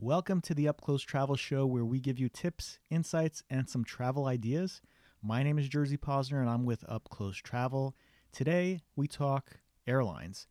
Welcome to the Up Close Travel Show, where we give you tips, insights, and some travel ideas. My name is Jersey Posner, and I'm with Up Close Travel. Today, we talk airlines.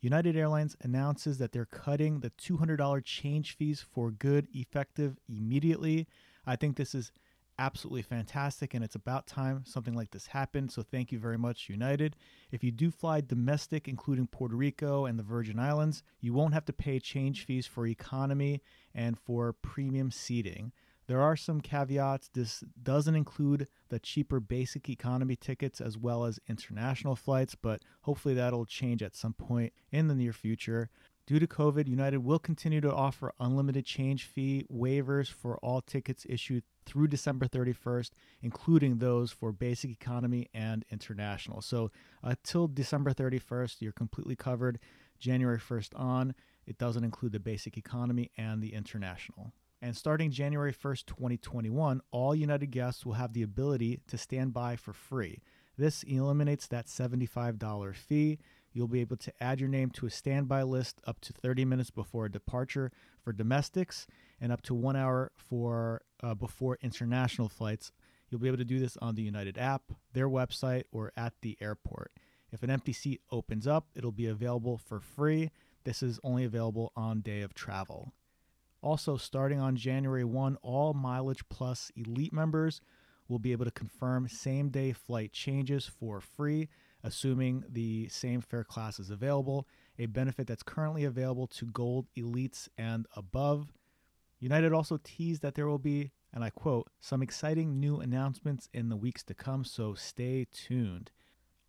United Airlines announces that they're cutting the $200 change fees for good, effective immediately. I think this is absolutely fantastic and it's about time something like this happened. So thank you very much, United. If you do fly domestic, including Puerto Rico and the Virgin Islands, you won't have to pay change fees for economy and for premium seating. There are some caveats. This doesn't include the cheaper basic economy tickets as well as international flights, but hopefully that'll change at some point in the near future. Due to COVID, United will continue to offer unlimited change fee waivers for all tickets issued through December 31st, including those for basic economy and international. So until uh, December 31st, you're completely covered. January 1st on, it doesn't include the basic economy and the international. And starting January 1st, 2021, all United guests will have the ability to stand by for free. This eliminates that $75 fee. You'll be able to add your name to a standby list up to 30 minutes before a departure for domestics and up to one hour for uh, before international flights. You'll be able to do this on the United app, their website, or at the airport. If an empty seat opens up, it'll be available for free. This is only available on day of travel. Also, starting on January 1, all Mileage Plus Elite members will be able to confirm same day flight changes for free, assuming the same fare class is available, a benefit that's currently available to Gold Elites and above. United also teased that there will be, and I quote, some exciting new announcements in the weeks to come, so stay tuned.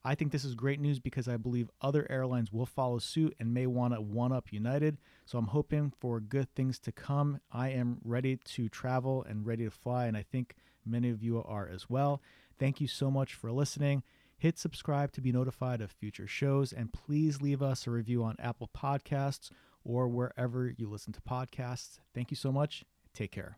I think this is great news because I believe other airlines will follow suit and may want to one up United. So I'm hoping for good things to come. I am ready to travel and ready to fly, and I think many of you are as well. Thank you so much for listening. Hit subscribe to be notified of future shows, and please leave us a review on Apple Podcasts or wherever you listen to podcasts. Thank you so much. Take care.